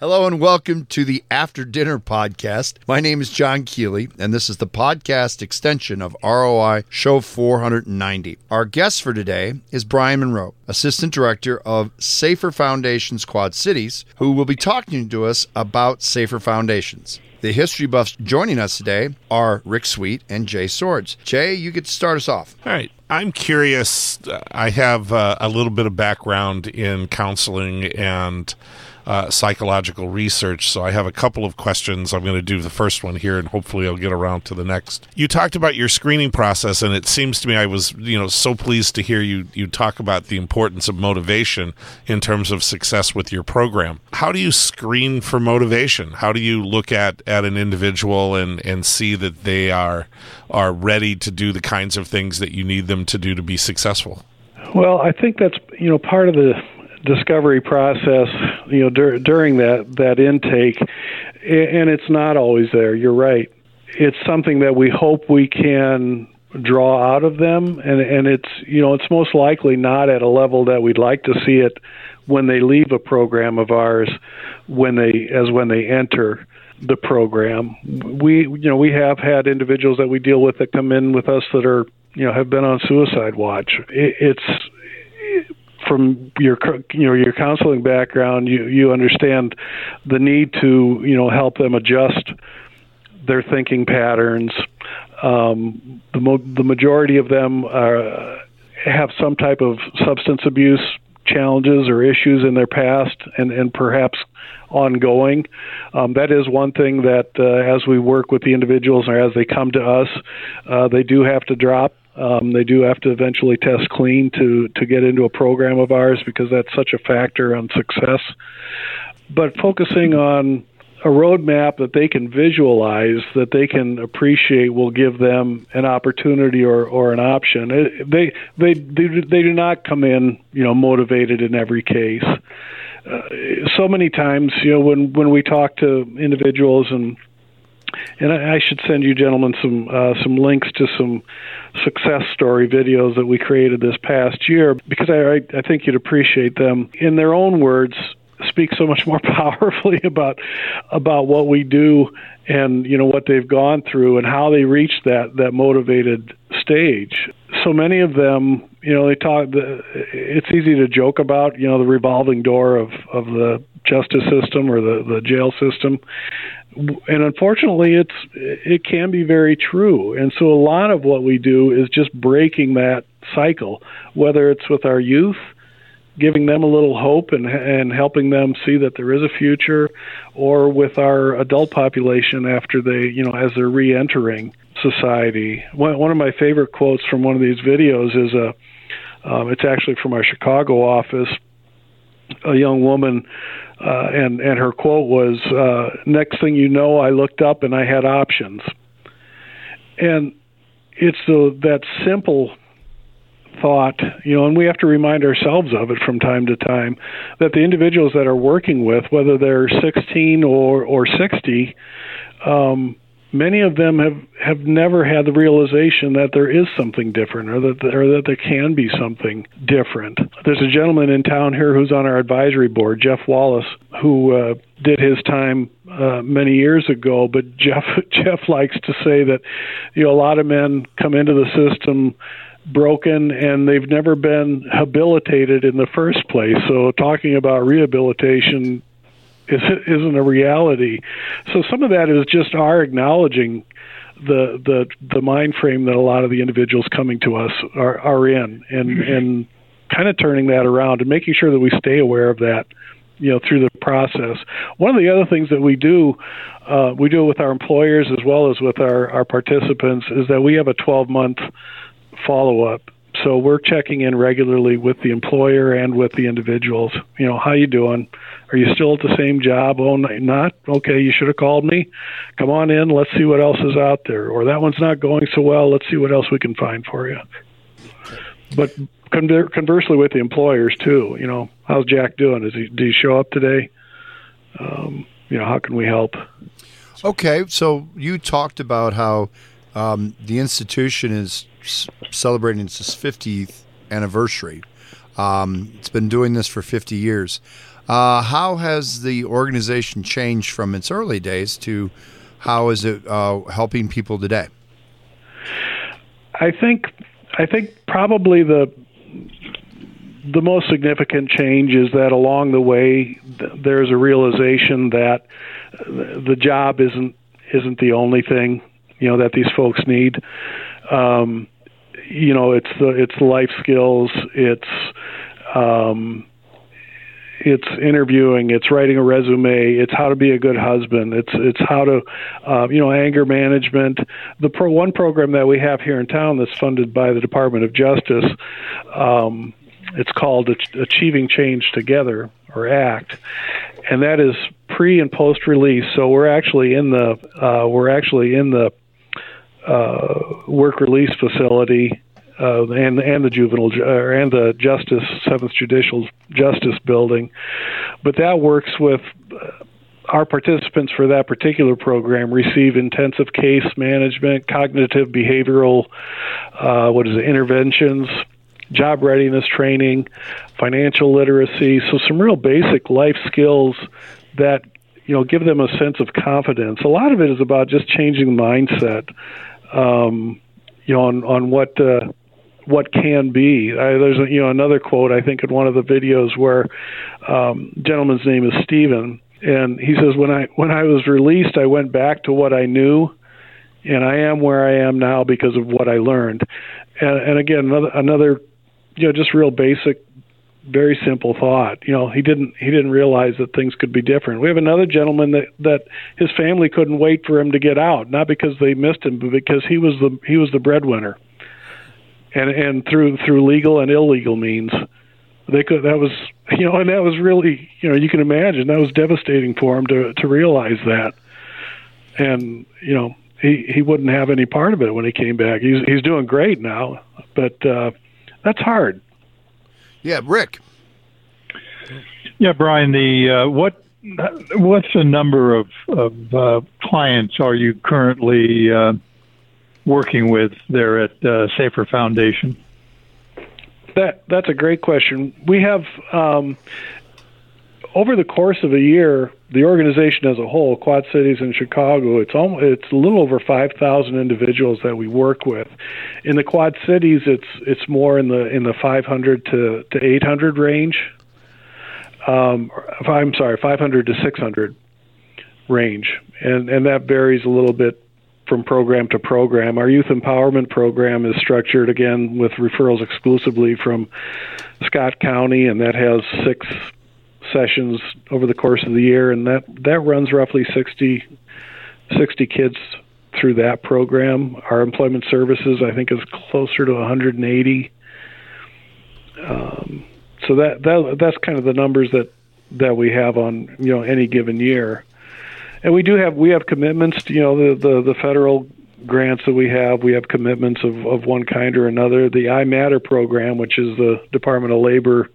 Hello and welcome to the After Dinner Podcast. My name is John Keeley, and this is the podcast extension of ROI Show 490. Our guest for today is Brian Monroe, Assistant Director of Safer Foundations Quad Cities, who will be talking to us about Safer Foundations. The history buffs joining us today are Rick Sweet and Jay Swords. Jay, you get to start us off. All right. I'm curious. I have uh, a little bit of background in counseling and uh, psychological research. So I have a couple of questions. I'm going to do the first one here, and hopefully I'll get around to the next. You talked about your screening process, and it seems to me I was, you know, so pleased to hear you you talk about the importance of motivation in terms of success with your program. How do you screen for motivation? How do you look at at an individual and and see that they are are ready to do the kinds of things that you need them to do to be successful? Well, I think that's you know part of the discovery process, you know, dur- during that that intake, and it's not always there. You're right. It's something that we hope we can draw out of them, and and it's you know it's most likely not at a level that we'd like to see it when they leave a program of ours, when they as when they enter the program. We you know we have had individuals that we deal with that come in with us that are you know have been on suicide watch. It, it's from your you know your counseling background, you you understand the need to you know help them adjust their thinking patterns. Um, the mo- the majority of them are, have some type of substance abuse challenges or issues in their past, and and perhaps ongoing. Um, that is one thing that uh, as we work with the individuals or as they come to us, uh, they do have to drop um, they do have to eventually test clean to to get into a program of ours because that's such a factor on success. But focusing on a roadmap that they can visualize, that they can appreciate, will give them an opportunity or, or an option. It, they, they they they do not come in, you know, motivated in every case. Uh, so many times, you know, when when we talk to individuals and and I, I should send you gentlemen some uh, some links to some success story videos that we created this past year because I, I think you'd appreciate them. In their own words speak so much more powerfully about about what we do and you know what they've gone through and how they reached that that motivated stage. So many of them you know they talk it's easy to joke about you know the revolving door of of the justice system or the the jail system and unfortunately it's it can be very true. And so a lot of what we do is just breaking that cycle whether it's with our youth giving them a little hope and and helping them see that there is a future or with our adult population after they you know as they're re-entering society. One, one of my favorite quotes from one of these videos is a um, it's actually from our Chicago office a young woman uh, and and her quote was, uh, "Next thing you know, I looked up and I had options." And it's the, that simple thought, you know, and we have to remind ourselves of it from time to time that the individuals that are working with, whether they're 16 or or 60, um, many of them have have never had the realization that there is something different or that or that there can be something different. There's a gentleman in town here who's on our advisory board, Jeff Wallace, who uh, did his time uh, many years ago. But Jeff Jeff likes to say that you know a lot of men come into the system broken and they've never been habilitated in the first place. So talking about rehabilitation isn't a reality. So some of that is just our acknowledging the the the mind frame that a lot of the individuals coming to us are are in, and mm-hmm. and kind of turning that around and making sure that we stay aware of that you know through the process one of the other things that we do uh, we do with our employers as well as with our, our participants is that we have a 12 month follow up so we're checking in regularly with the employer and with the individuals. You know, how you doing? Are you still at the same job? Oh, not okay. You should have called me. Come on in. Let's see what else is out there. Or that one's not going so well. Let's see what else we can find for you. But conversely, with the employers too. You know, how's Jack doing? Is he? Did he show up today? Um, you know, how can we help? Okay, so you talked about how um, the institution is celebrating its 50th anniversary. Um, it's been doing this for 50 years. Uh, how has the organization changed from its early days to how is it uh, helping people today? I think I think probably the the most significant change is that along the way th- there's a realization that the job isn't isn't the only thing you know that these folks need. Um, you know, it's the it's life skills, it's um, it's interviewing, it's writing a resume, it's how to be a good husband, it's it's how to, uh, you know, anger management. The pro one program that we have here in town that's funded by the Department of Justice, um, it's called Achieving Change Together or ACT, and that is pre and post release. So we're actually in the uh, we're actually in the work release facility uh, and and the juvenile uh, and the justice seventh judicial justice building, but that works with. Uh, our participants for that particular program receive intensive case management, cognitive behavioral, uh, what is it, interventions, job readiness training, financial literacy. So some real basic life skills that you know give them a sense of confidence. A lot of it is about just changing the mindset. Um, you know, on on what uh, what can be. I, there's a, you know another quote I think in one of the videos where um, gentleman's name is Stephen, and he says when I when I was released, I went back to what I knew, and I am where I am now because of what I learned. And, and again, another another you know just real basic very simple thought. You know, he didn't he didn't realize that things could be different. We have another gentleman that that his family couldn't wait for him to get out, not because they missed him, but because he was the he was the breadwinner and and through through legal and illegal means they could that was you know and that was really you know you can imagine that was devastating for him to to realize that and you know he he wouldn't have any part of it when he came back he's he's doing great now but uh that's hard yeah rick yeah brian the uh what what's the number of of uh clients are you currently uh working with there at uh, Safer Foundation? That that's a great question. We have um, over the course of a year, the organization as a whole, Quad Cities in Chicago, it's almost, it's a little over five thousand individuals that we work with. In the Quad Cities, it's it's more in the in the five hundred to to eight hundred range. Um, I'm sorry, five hundred to six hundred range, and and that varies a little bit from program to program. Our youth empowerment program is structured again with referrals exclusively from Scott County, and that has six sessions over the course of the year, and that that runs roughly 60, 60 kids through that program. Our employment services, I think, is closer to 180. Um, so that that that's kind of the numbers that that we have on you know any given year and we do have we have commitments. You know, the the, the federal grants that we have, we have commitments of, of one kind or another. The I Matter program, which is the Department of Labor.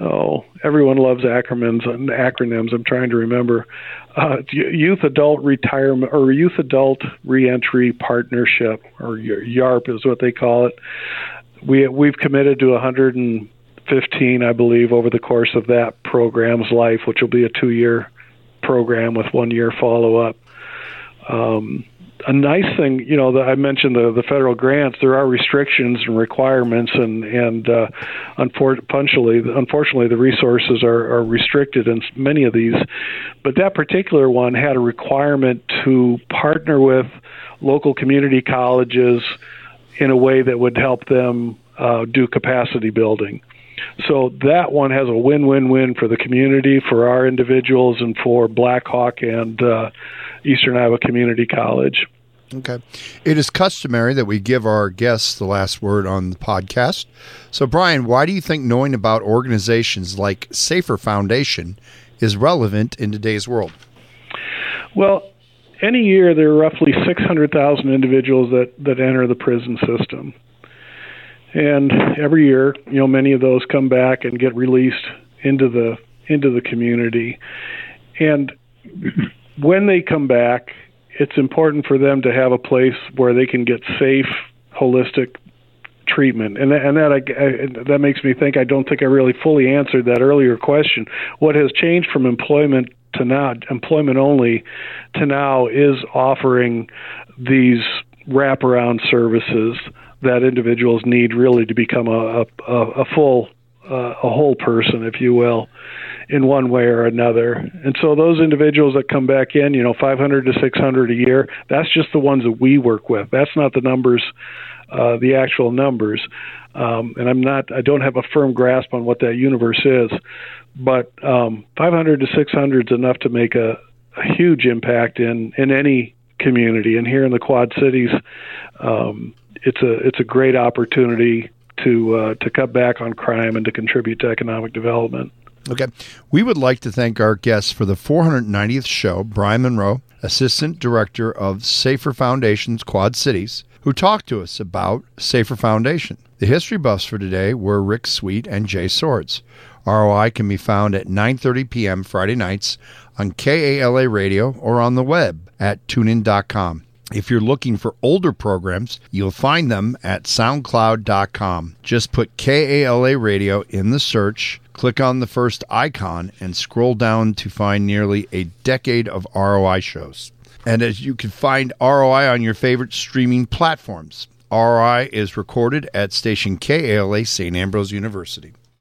Oh, everyone loves acronyms. And acronyms. I'm trying to remember. Uh, youth Adult Retirement or Youth Adult Reentry Partnership, or YARP is what they call it. We we've committed to 115, I believe, over the course of that program's life, which will be a two-year program with one year follow up. Um, a nice thing, you know, that I mentioned the the federal grants. There are restrictions and requirements, and and uh, unfortunately, unfortunately, the resources are, are restricted in many of these. But that particular one had a requirement to partner with local community colleges in a way that would help them uh, do capacity building. So that one has a win-win-win for the community, for our individuals, and for Blackhawk and uh, Eastern Iowa Community College. Okay. It is customary that we give our guests the last word on the podcast. So, Brian, why do you think knowing about organizations like Safer Foundation is relevant in today's world? Well, any year there are roughly 600,000 individuals that, that enter the prison system. And every year, you know, many of those come back and get released into the into the community. And when they come back, it's important for them to have a place where they can get safe, holistic treatment, and that, and that I, I, that makes me think I don't think I really fully answered that earlier question. What has changed from employment to now, employment only, to now is offering these wraparound services that individuals need really to become a a, a full uh, a whole person, if you will, in one way or another. And so those individuals that come back in, you know, 500 to 600 a year, that's just the ones that we work with. That's not the numbers, uh, the actual numbers. Um, and I'm not, I don't have a firm grasp on what that universe is, but um, 500 to 600 is enough to make a, a huge impact in in any community. And here in the Quad Cities, um, it's a it's a great opportunity to uh, to cut back on crime and to contribute to economic development. Okay. We would like to thank our guests for the 490th show, Brian Monroe, Assistant Director of Safer Foundations Quad Cities, who talked to us about Safer Foundation. The history buffs for today were Rick Sweet and Jay Swords. ROI can be found at 9:30 p.m. Friday nights on KALA radio or on the web at tunein.com. If you're looking for older programs, you'll find them at soundcloud.com. Just put KALA radio in the search, click on the first icon, and scroll down to find nearly a decade of ROI shows. And as you can find ROI on your favorite streaming platforms. ROI is recorded at station KALA St. Ambrose University.